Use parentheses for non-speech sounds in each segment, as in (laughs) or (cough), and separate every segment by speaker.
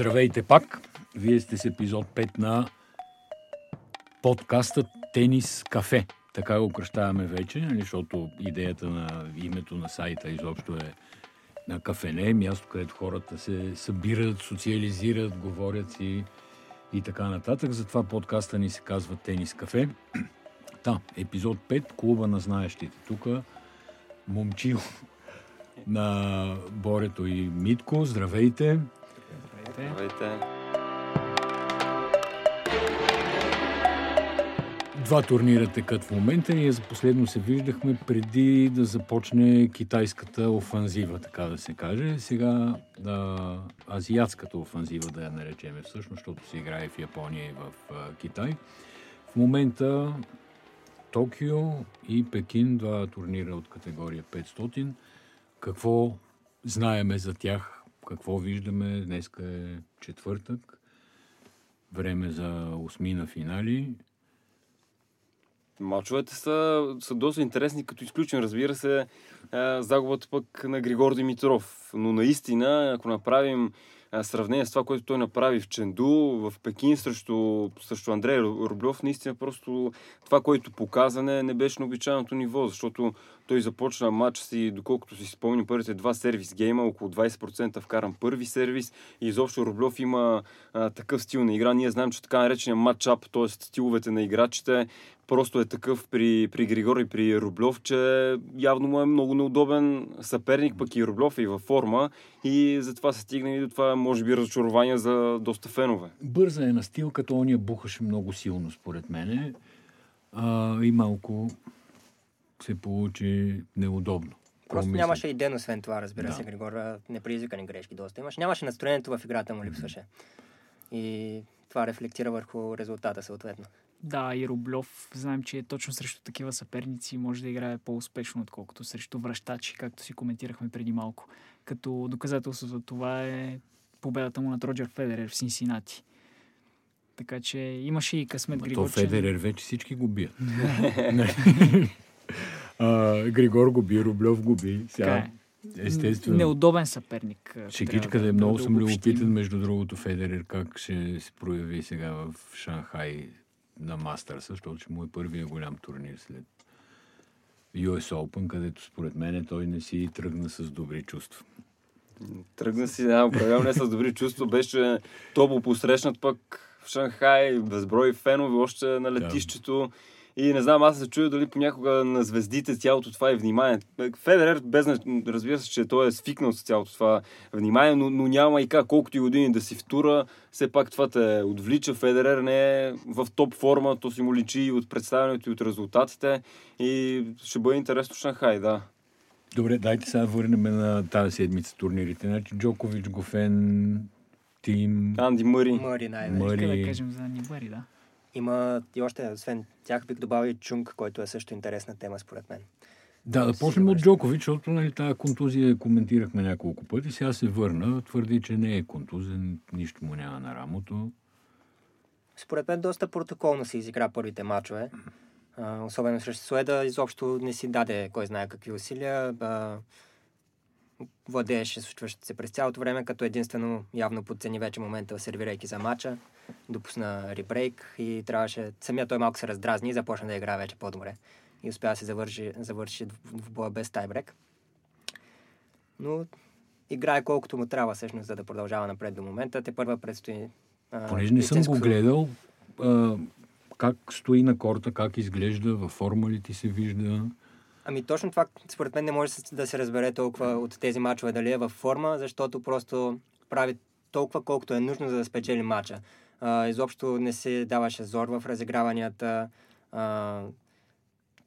Speaker 1: Здравейте пак! Вие сте с епизод 5 на подкаста Тенис Кафе. Така го кръщаваме вече, нали, защото идеята на името на сайта изобщо е на кафене, място, където хората се събират, социализират, говорят си и така нататък. Затова подкаста ни се казва Тенис Кафе. Та, епизод 5, клуба на знаещите. Тук момчил на Борето и Митко. Здравейте!
Speaker 2: Здравейте.
Speaker 1: Два турнира текат в момента. Ние за последно се виждахме преди да започне китайската офанзива, така да се каже. Сега да, азиатската офанзива, да я наречем всъщност, защото се играе в Япония и в Китай. В момента Токио и Пекин, два турнира от категория 500. Какво знаеме за тях? Какво виждаме? Днеска е четвъртък. Време за осмина финали.
Speaker 2: Мачовете са, са доста интересни, като изключен, разбира се, а, загубата пък на Григор Димитров. Но наистина, ако направим а, сравнение с това, което той направи в Ченду, в Пекин срещу, срещу Андрей Рублев, наистина просто това, което показа, не, не беше на обичайното ниво, защото той започна матча си, доколкото си спомням, първите два сервис гейма, около 20% вкаран първи сервис и изобщо Рублев има а, такъв стил на игра. Ние знаем, че така наречения матчап, т.е. стиловете на играчите, просто е такъв при, при Григор и при Рублев, че явно му е много неудобен съперник, пък и Рублев е и във форма и затова се стигна и до това, може би, разочарование за доста фенове.
Speaker 1: Бърза е на стил, като ония бухаше много силно, според мене. А, и малко се получи неудобно.
Speaker 3: Просто
Speaker 1: Какво
Speaker 3: нямаше и ден, освен това, разбира
Speaker 1: Да.
Speaker 3: се, Григор. а, Непредизвикани грешки доста имаш. Нямаше настроението в играта му липсваше. И това рефлектира върху резултата, съответно.
Speaker 4: Да, и Рублев, знаем, че точно срещу такива съперници може да играе по-успешно, отколкото срещу връщачи, както си коментирахме преди малко. Като доказателство за това е победата му над Роджер Федерер в Синсинати. Така че имаше и късмет
Speaker 1: Ма То Федерер вече всички го бият. (laughs) (laughs) (laughs) А, Григор го би, Рублев го би.
Speaker 4: Така
Speaker 1: Сега,
Speaker 4: е.
Speaker 1: естествено.
Speaker 4: Неудобен съперник.
Speaker 1: Шегичка да е много съм
Speaker 4: обобщим.
Speaker 1: любопитен, между другото, Федерер, как ще се прояви сега в Шанхай на Мастърса, защото ще му е първия голям турнир след US Open, където според мен той не си тръгна с добри чувства.
Speaker 2: Тръгна си, да, определено не с добри чувства. Беше топло посрещнат пък в Шанхай, безброй фенове, още на летището. И не знам, аз се чуя дали понякога на звездите цялото това е внимание. Федерер, без, разбира се, че той е свикнал с цялото това внимание, но, но няма и как, колкото и години да си в тура, все пак това те отвлича. Федерер не е в топ форма, то си му личи и от представянето и от резултатите. И ще бъде интересно Шанхай, да.
Speaker 1: Добре, дайте сега върнем на тази седмица турнирите. Значи Джокович, Гофен, Тим,
Speaker 2: Анди Мъри.
Speaker 3: Мъри най-вече.
Speaker 1: Мъри.
Speaker 4: Да кажем за Нибари, да.
Speaker 3: Има и още, освен тях бих добавил Чунг, който е също интересна тема, според мен.
Speaker 1: Да, да почнем от. Джокович, защото нали, тази контузия коментирахме няколко пъти. Сега се върна, твърди, че не е контузен, нищо му няма на рамото.
Speaker 3: Според мен доста протоколно се изигра първите матчове. А, особено срещу Суеда, изобщо не си даде кой знае какви усилия. А, владееше случващото се през цялото време, като единствено явно подцени вече момента, сервирайки за матча. Допусна ребрейк и трябваше... Самия той малко се раздразни и започна да играе вече по-добре. И успя да се завърши, завърши в боя без тайбрек. Но играе колкото му трябва всъщност, за да продължава напред до момента. Те първа предстои а,
Speaker 1: Понеже не съм го гледал, а, как стои на корта, как изглежда, във форма ли ти се вижда?
Speaker 3: Ами точно това, според мен, не може да се разбере толкова от тези мачове дали е във форма, защото просто прави толкова колкото е нужно, за да спечели матча. А, изобщо не се даваше зор в разиграванията. А,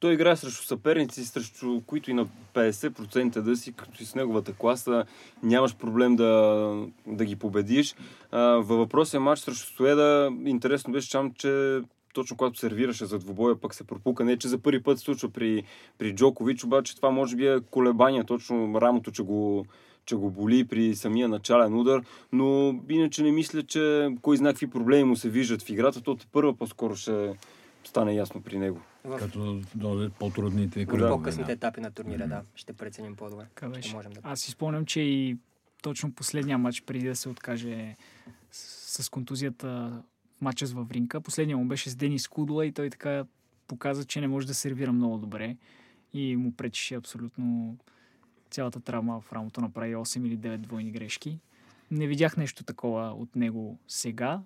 Speaker 2: Той играе срещу съперници, срещу които и на 50% да си, като си с неговата класа, нямаш проблем да, да ги победиш. А, във въпросия матч срещу Суеда, интересно беше чам, че точно когато сервираше за двубоя, пък се пропука. Не, че за първи път се случва при, при Джокович, обаче това може би е колебание, точно рамото, че го, че го боли при самия начален удар, но иначе не мисля, че кой знае какви проблеми му се виждат в играта, то първа по-скоро ще стане ясно при него.
Speaker 3: в
Speaker 1: Като дойдат по-трудните кръгове.
Speaker 3: по-късните
Speaker 1: да.
Speaker 3: етапи на турнира, да. Ще преценим по-добре. Ще можем да...
Speaker 4: Аз си спомням, че и точно последния матч, преди да се откаже с, с контузията в матча с Вавринка. Последният му беше с Денис Кудла и той така показа, че не може да сервира много добре и му пречеше абсолютно цялата травма в рамото направи 8 или 9 двойни грешки. Не видях нещо такова от него сега,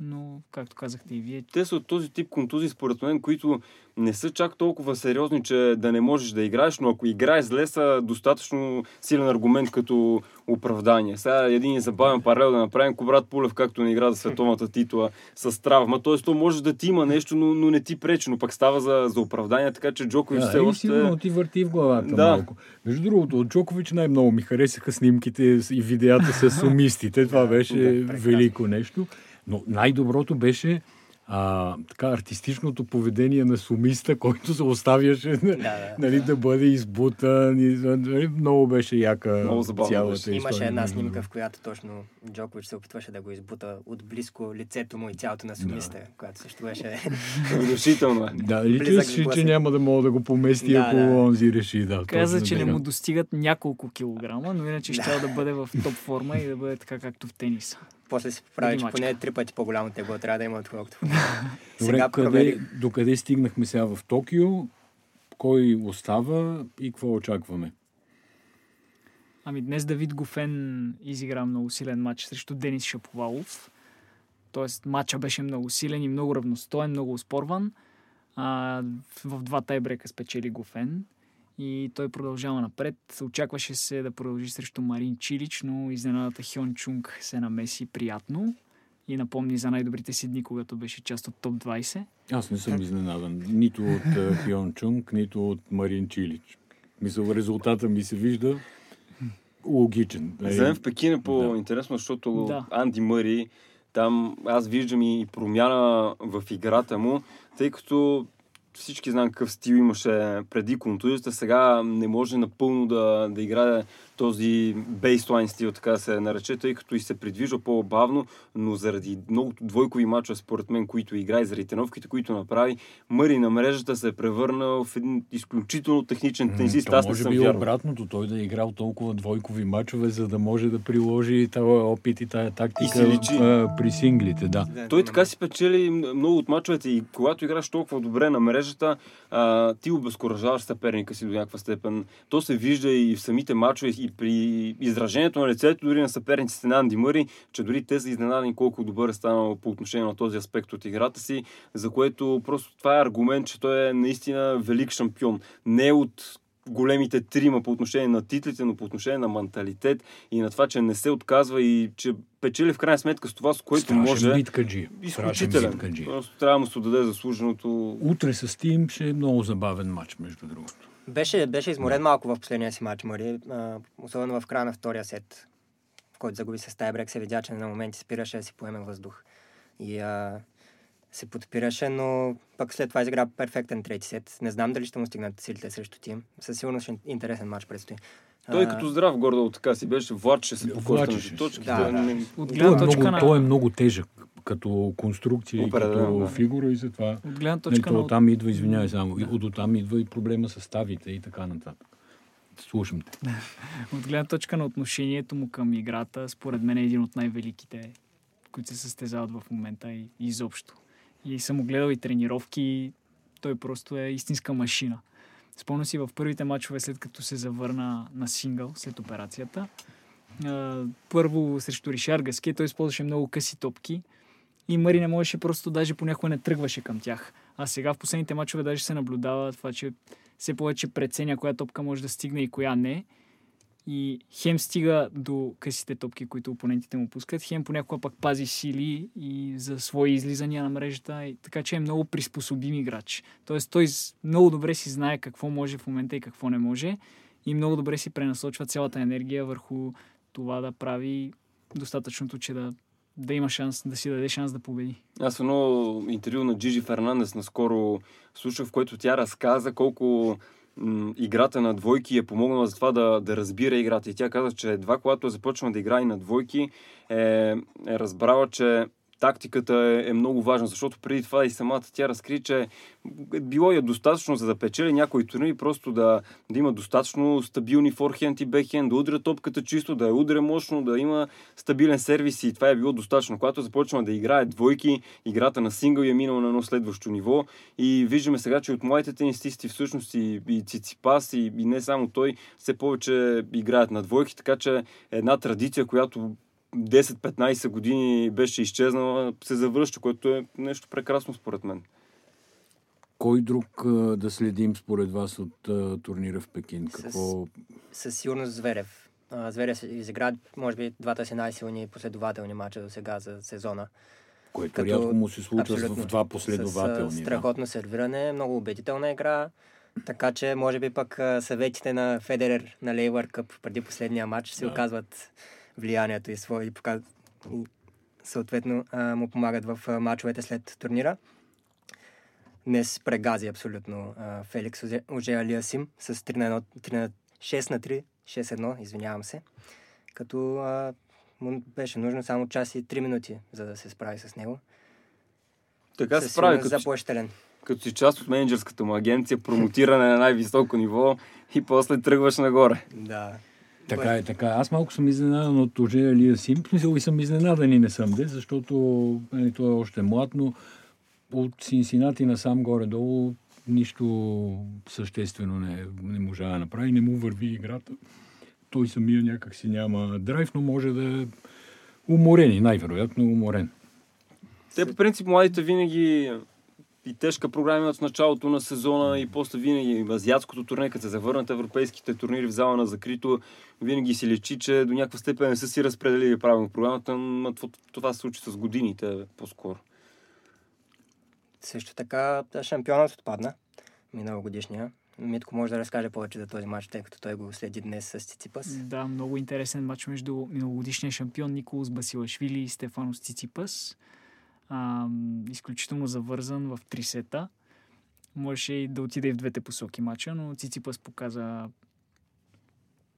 Speaker 4: но, както казахте и вие...
Speaker 2: Те са от този тип контузии, според мен, които не са чак толкова сериозни, че да не можеш да играеш, но ако играеш зле, са достатъчно силен аргумент като оправдание. Сега един забавен паралел да направим Кобрат Пулев, както не игра за световната титла с травма. Т.е. то може да ти има нещо, но, но не ти пречи, но пък става за, за оправдание, така че Джокович
Speaker 1: Да,
Speaker 2: все още...
Speaker 1: сигурно ти върти в главата
Speaker 2: Да.
Speaker 1: малко. Между другото, от Джокович най-много ми харесаха снимките и видеята с сумистите. Това беше
Speaker 3: да,
Speaker 1: велико нещо. Но най-доброто беше а, така, артистичното поведение на сумиста, който се оставяше да,
Speaker 3: да.
Speaker 1: нали, да бъде избутан. И, нали, много беше яка
Speaker 2: Много забавно
Speaker 1: цялата
Speaker 2: беше.
Speaker 1: история.
Speaker 3: Имаше една снимка, в която точно Джокович се опитваше да го избута от близко лицето му и цялото на сумиста, която също беше... (laughs)
Speaker 2: Внушително е.
Speaker 1: Да,
Speaker 3: Близък
Speaker 1: личеше, че
Speaker 3: сблъсък.
Speaker 1: няма да мога да го помести,
Speaker 3: Да,
Speaker 1: ако
Speaker 3: да.
Speaker 1: онзи реши. Да,
Speaker 4: Каза, че не му достигат няколко килограма, но иначе ще да бъде в топ форма и да бъде така както в тениса.
Speaker 3: После се прави, че поне три пъти по-голямо тегло трябва да има, отколкото. (laughs)
Speaker 1: Добре,
Speaker 3: Сега
Speaker 1: къде,
Speaker 3: провери...
Speaker 1: докъде стигнахме сега в Токио? Кой остава и какво очакваме?
Speaker 4: Ами днес Давид Гофен изигра много силен матч срещу Денис Шаповалов. Тоест матча беше много силен и много равностоен, много спорван. А, в два тайбрека спечели Гофен и той продължава напред. Очакваше се да продължи срещу Марин Чилич, но изненадата Хьон Чунг се намеси приятно и напомни за най-добрите си дни, когато беше част от топ 20.
Speaker 1: Аз не съм изненадан. Нито от е, Хион Чунг, нито от Марин Чилич. Мисля, резултата ми се вижда логичен.
Speaker 2: За в Пекин е
Speaker 1: Да.
Speaker 2: по-интересно, защото
Speaker 4: Да.
Speaker 2: Анди Мъри, там аз виждам и промяна в играта му, тъй като всички знаем какъв стил имаше преди контузията, сега не може напълно да, да играе този бейслайн стил, така да се нарече, тъй като и се придвижва по-бавно, но заради многото двойкови мачове, според мен, които игра и заради тренировките, които направи, Мъри на мрежата се е превърнал в един изключително техничен
Speaker 1: то
Speaker 2: Аз
Speaker 1: може би
Speaker 2: вярвал.
Speaker 1: обратното. Той да е играл толкова двойкови мачове, за да може да приложи този опит и тая тактика
Speaker 2: И личи.
Speaker 1: при синглите. Да.
Speaker 2: Той така си печели много от мачовете и когато играш толкова добре на мрежата, а, ти обезкуражаваш съперника си до някаква степен. То се вижда и в самите мачове, и при изражението на лицето дори на съперниците на Анди Мъри, че дори те са изненадани колко добър е станал по отношение на този аспект от играта си, за което просто това е аргумент, че той е наистина велик шампион. Не е от големите трима по отношение на титлите, но по отношение на менталитет и на това, че не се отказва и че печели в крайна сметка с това, с което
Speaker 1: Страшен
Speaker 2: може.
Speaker 1: биткаджи.
Speaker 2: Изключителен.
Speaker 1: биткаджи.
Speaker 2: Просто трябва да му се отдаде заслуженото.
Speaker 1: Утре с Тим ще е много забавен матч, между другото.
Speaker 3: Беше, беше изморен малко в последния си матч, Мари. А, особено в края на втория сет, в който загуби с тайбрек, се видя, че на моменти спираше да си поеме въздух. И а, се подпираше, но пък след това изигра перфектен трети сет. Не знам дали ще му стигнат силите срещу тим. Със сигурност ще е интересен матч предстои.
Speaker 2: Той
Speaker 3: А,
Speaker 2: като здрав гордо така си беше, влачеше се по
Speaker 1: се.
Speaker 2: точките.
Speaker 3: Да, да.
Speaker 2: Не-
Speaker 4: От
Speaker 1: Той е,
Speaker 4: точка
Speaker 1: много,
Speaker 4: на...
Speaker 1: той е много тежък като конструкция и
Speaker 2: Определено,
Speaker 1: като
Speaker 2: да.
Speaker 1: фигура и затова
Speaker 4: От гледна
Speaker 1: нали,
Speaker 4: точка
Speaker 1: то
Speaker 4: на...
Speaker 1: оттам идва, извинявай само, и от оттам идва и проблема с ставите и така нататък. Слушам те.
Speaker 4: От гледна точка на отношението му към играта, според мен е един от най-великите, които се състезават в момента и изобщо. И съм го гледал и тренировки, той просто е истинска машина. Спомням си в първите мачове, след като се завърна на сингъл след операцията. Първо срещу Ришар Гаске, той използваше много къси топки и Мари не можеше просто, даже понякога не тръгваше към тях. А сега в последните мачове даже се наблюдава това, че все повече преценя коя топка може да стигне и коя не. И хем стига до късите топки, които опонентите му пускат, хем понякога пък пази сили и за свои излизания на мрежата, и така че е много приспособим играч. Тоест той много добре си знае какво може в момента и какво не може и много добре си пренасочва цялата енергия върху това да прави достатъчното, че да, да има шанс, да си даде шанс да победи.
Speaker 2: Аз едно интервю на Джиджи Фернандес наскоро слушах, в което тя разказа колко м, играта на двойки е помогнала за това да, да разбира играта. И тя каза, че едва когато е започнала да играе на двойки, е, е разбрала, че тактиката е, е много важна, защото преди това и самата тя разкри, че било я достатъчно за да печели някои турнири, просто да, да има достатъчно стабилни форхенд и бекхенд, да удря топката чисто, да я удря мощно, да има стабилен сервис и това е било достатъчно. Когато започна да играе двойки, играта на сингъл е минала на едно следващо ниво и виждаме сега, че от младите тенисисти всъщност и, и Циципас и, и не само той, все повече играят на двойки, така че една традиция, която 10-15 години беше изчезнала, се завръща, което е нещо прекрасно според мен.
Speaker 1: Кой друг а, да следим според вас от а, турнира в Пекин? Какво...
Speaker 3: Със сигурност Зверев. А, Зверев изигра, може би, двата си най-силни последователни мача до сега за сезона.
Speaker 1: Което Като... рядко му се случва в два последователни.
Speaker 3: С, страхотно
Speaker 1: да.
Speaker 3: сервиране, много убедителна игра. Така че, може би пък съветите на Федерер на Лейвър Къп преди последния матч се да. оказват влиянието и свои показ... и съответно а, му помагат в а, мачовете след турнира. Днес прегази абсолютно а, Феликс Оже Алиасим с 3 на 1, 3 на 6 на 3, 6-1, извинявам се. Като а, му беше нужно само час и 3 минути, за да се справи с него.
Speaker 2: Така се справи. Като,
Speaker 3: заплащален.
Speaker 2: Като си част от менеджерската му агенция, промотиране на най-високо ниво и после тръгваш нагоре.
Speaker 3: Да.
Speaker 1: Така е, така. Аз малко съм изненадан от Оже Алия Сим. Смисъл и съм изненадан и не съм де, защото нали, той е още млад, но от Синсинати насам горе-долу нищо съществено не, не можа да направи. Не му върви играта. Той самия някак си няма драйв, но може да е уморен и най-вероятно уморен.
Speaker 2: Те по принцип младите винаги и тежка програма имат в началото на сезона и после винаги азиатското турне, като се завърнат европейските турнири в зала на закрито, винаги си лечи, че до някаква степен не са си разпределили правилно програмата, но това се случи с годините по-скоро.
Speaker 3: Също така шампионът отпадна, миналогодишния. Митко може да разкаже повече за този матч, тъй като той го следи днес с Циципас.
Speaker 4: Да, много интересен матч между миналогодишния шампион Николас Басилашвили и Стефанос Циципас а, изключително завързан в три сета. Можеше и да отиде и в двете посоки мача, но Циципас показа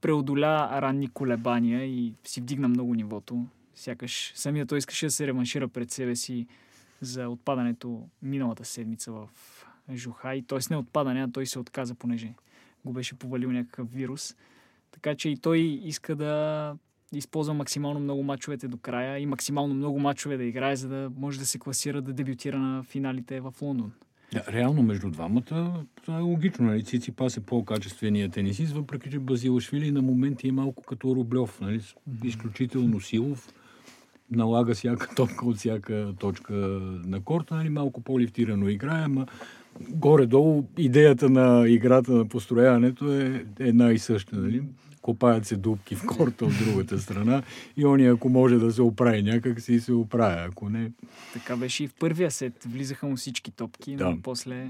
Speaker 4: преодоля ранни колебания и си вдигна много нивото. Сякаш самия той искаше да се реваншира пред себе си за отпадането миналата седмица в Жухай. Т.е. не отпадане, а той се отказа, понеже го беше повалил някакъв вирус. Така че и той иска да използва максимално много мачовете до края и максимално много мачове да играе, за да може да се класира, да дебютира на финалите в Лондон.
Speaker 1: Да, реално между двамата това е логично. Нали? Циципас е по-качественият тенисист, въпреки че Базилашвили на моменти е малко като Рублев. Нали? Изключително силов. Налага всяка топка от всяка точка на корта. Нали? Малко по-лифтирано играе, ама горе-долу идеята на играта на построяването е една и съща. Нали? Копаят се дубки в корта от другата страна и они ако може да се оправи някак си се оправя, ако не...
Speaker 4: Така беше и в първия сет. Влизаха му всички топки, да. но после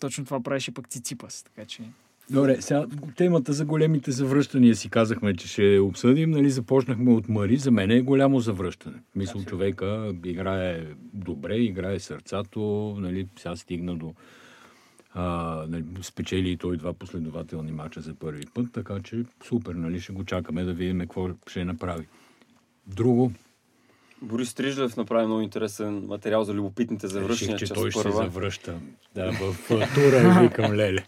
Speaker 4: точно това правеше пък Циципас, така че...
Speaker 1: Добре, сега темата за големите завръщания си казахме, че ще обсъдим. Нали, започнахме от Мари. За мен е голямо завръщане. Мисля, човека играе добре, играе сърцато. Нали, сега стигна до а, нали, спечели и той два последователни мача за първи път, така че супер, нали, ще го чакаме да видим какво ще направи. Друго,
Speaker 2: Борис Стрижлев направи много интересен материал за любопитните завръщания.
Speaker 1: Реших, че той ще се завръща. Да, в тура и викам леле.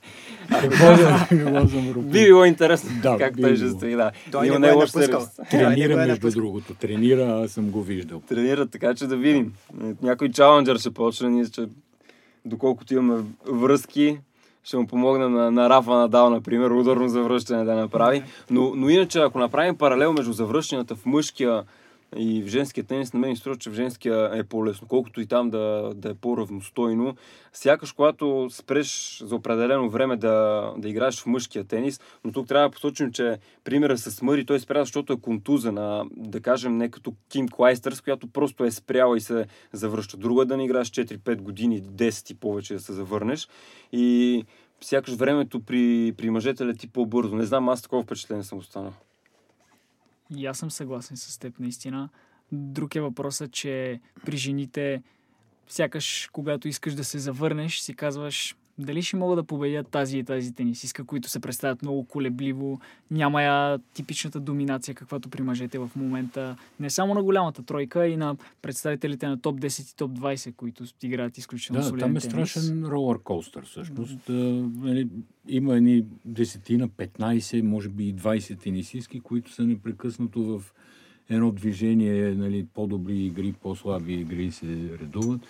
Speaker 1: Какво да
Speaker 2: Би било интересно да, как той ще стои. Да.
Speaker 3: Той Има не е напускал.
Speaker 1: Тренира, между другото. Тренира, аз съм го виждал.
Speaker 2: Тренира, така че да видим. Някой чаленджър ще почне, ние ще доколкото имаме връзки, ще му помогна на, на Рафа Надал, например, ударно завръщане да направи. Но, но иначе, ако направим паралел между завръщанията в мъжкия и в женския тенис, на мен струва, че в женския е по-лесно, колкото и там да, да е по-равностойно. Сякаш, когато спреш за определено време да, да играеш в мъжкия тенис, но тук трябва да посочим, че примера с Мъри, той спря, защото е контузена, да кажем, не като Ким Клайстърс, която просто е спряла и се завръща. Друга е да не играеш 4-5 години, 10 и повече да се завърнеш. И сякаш времето при, при мъжете лети по-бързо. Не знам, аз такова впечатление съм останал.
Speaker 4: И аз съм съгласен с теб, наистина. Друг е въпросът, че при жените, сякаш когато искаш да се завърнеш, си казваш, дали ще могат да победят тази и тази тенисистка, които се представят много колебливо, няма я типичната доминация, каквато при мъжете в момента, не само на голямата тройка, и на представителите на топ 10 и топ 20, които играят изключително
Speaker 1: Да,
Speaker 4: солиден
Speaker 1: там е
Speaker 4: тенис.
Speaker 1: страшен ролър костър всъщност. Нали, има едни десетина, 15, може би и 20 тенисистки, които са непрекъснато в едно движение, нали, по-добри игри, по-слаби игри се редуват.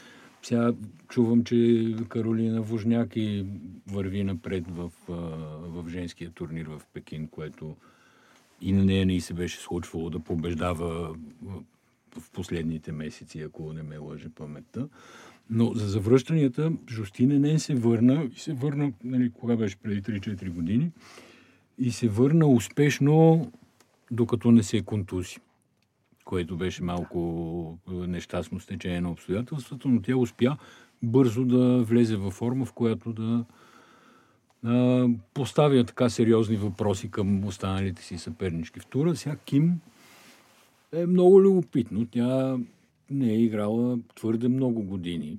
Speaker 1: Сега чувам, че Каролина Вожняки върви напред в, в женския турнир в Пекин, което и на нея не се беше случвало да побеждава в- последните месеци, ако не ме лъже паметта. Но за завръщанията Жустин Енен се върна и се върна, нали, кога беше преди 3-4 години, и се върна успешно, докато не се контузи което беше малко е, нещастно стечение на обстоятелствата, но тя успя бързо да влезе във форма, в която да а, поставя така сериозни въпроси към останалите си съпернички в тура. Сега Ким е много любопитно. Тя не е играла твърде много години.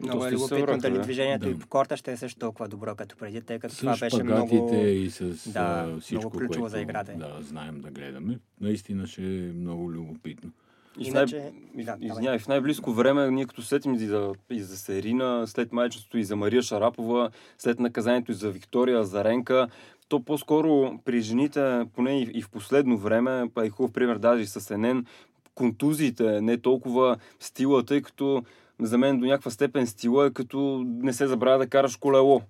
Speaker 3: Много
Speaker 2: Доста
Speaker 3: е любопитно
Speaker 2: събраха,
Speaker 3: дали
Speaker 2: да.
Speaker 3: движението
Speaker 1: Да.
Speaker 3: и по корта ще е също толкова добро като преди, тъй като това
Speaker 1: С
Speaker 3: беше
Speaker 1: шпагатите
Speaker 3: много...
Speaker 1: и с
Speaker 3: Да,
Speaker 1: а,
Speaker 3: много
Speaker 1: всичко,
Speaker 3: ключово
Speaker 1: което
Speaker 3: за играта
Speaker 1: да, знаем да гледаме. Наистина ще е много любопитно.
Speaker 2: И в
Speaker 3: Иначе-
Speaker 2: най...
Speaker 3: да.
Speaker 2: Извинявай, в най-близко време, ние като сетим и за, и за Серина, след майчеството и за Мария Шарапова, след наказанието и за Виктория Заренка, то по-скоро при жените, поне и, и в последно време, па и хубав пример даже и с Енен, контузиите, не толкова стила, тъй като за мен до някаква степен стила е като не се забравя да караш колело.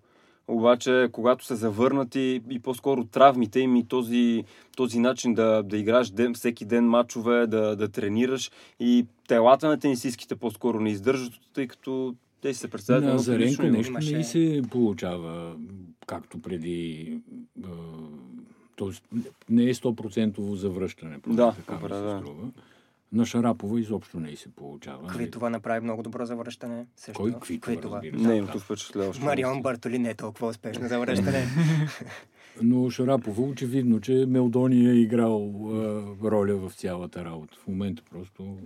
Speaker 2: Обаче, когато се завърнат и, и по-скоро травмите им и този, този начин да, да играш ден, всеки ден матчове, да, да тренираш и телата на тенисистките по-скоро не издържат, тъй като те си се представят
Speaker 1: На
Speaker 2: ниво.
Speaker 1: нещо не
Speaker 3: Имаше-
Speaker 1: и се получава както преди. Тоест, не е 100% завръщане. поне
Speaker 2: Да,
Speaker 1: така
Speaker 2: добре,
Speaker 1: се
Speaker 2: да.
Speaker 1: струва. На Шарапова изобщо не се получава. нали?
Speaker 3: Квитова направи много добро завръщане. Също.
Speaker 1: Кой Квитова, разбира се.
Speaker 2: Нейното впечатляващо.
Speaker 3: Марион Бартоли не е толкова успешно завръщане. (laughs)
Speaker 1: Но Шарапова очевидно, че Мелдония е играл а, роля в цялата работа. В момента просто...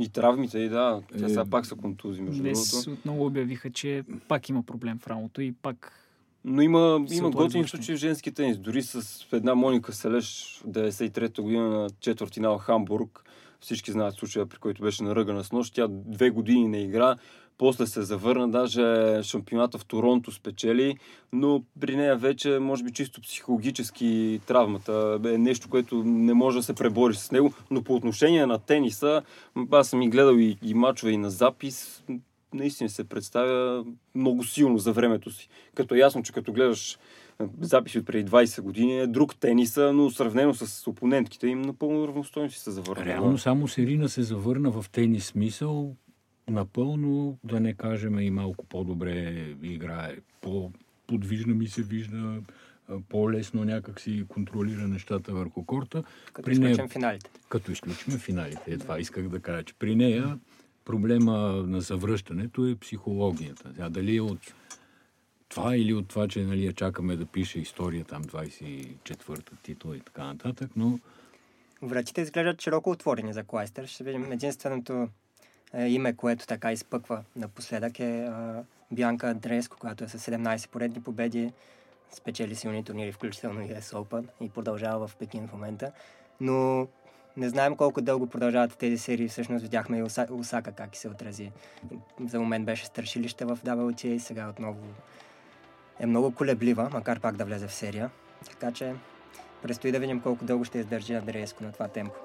Speaker 2: И травмите, и да. Тя
Speaker 1: Е,
Speaker 2: сега пак са контузи, между
Speaker 4: Днес
Speaker 2: другото.
Speaker 4: отново обявиха, че пак има проблем в рамото и пак
Speaker 2: Но има, има готини случаи в женски тенис. Дори с една Моника Селеш, 93-та година на четвъртинал Хамбург. Всички знаят случая, при който беше наръгана с нощ. Тя две години не игра. После се завърна, даже шампионата в Торонто спечели, но при нея вече, може би чисто психологически травмата е нещо, което не може да се пребори с него. Но по отношение на тениса, аз съм и гледал и, и мачове и на запис, наистина се представя много силно за времето си. Като е ясно, че като гледаш записи от преди 20 години е друг тениса, но сравнено с опонентките им напълно равностойно си се завърна.
Speaker 1: Реално само Серина се завърна в тенис смисъл напълно, да не кажем и малко по-добре играе. По-подвижна ми се вижда, по-лесно някак си контролира нещата върху корта.
Speaker 3: Като
Speaker 1: При нея-
Speaker 3: изключим финалите.
Speaker 1: Като изключим финалите. Е, това исках да кажа, че при нея проблема на завръщането е психологията. Сега, дали е от това или от това, че нали, я чакаме да пише история там 24-та титла и така нататък, но
Speaker 3: Вратите изглеждат широко отворени за Клайстър. Ще видим единственото е, име, което така изпъква напоследък е а, Бянка Андреско, която е с 17 поредни победи. Спечели силни турнири, включително и US Open и продължава в Пекин в момента. Но не знаем колко дълго продължават тези серии. Всъщност видяхме и Оса- Осака как се отрази. За момент беше страшилище в WTA, сега отново е много колеблива, макар пак да влезе в серия. Така че предстои да видим колко дълго ще издържи Андрееско на това темпо.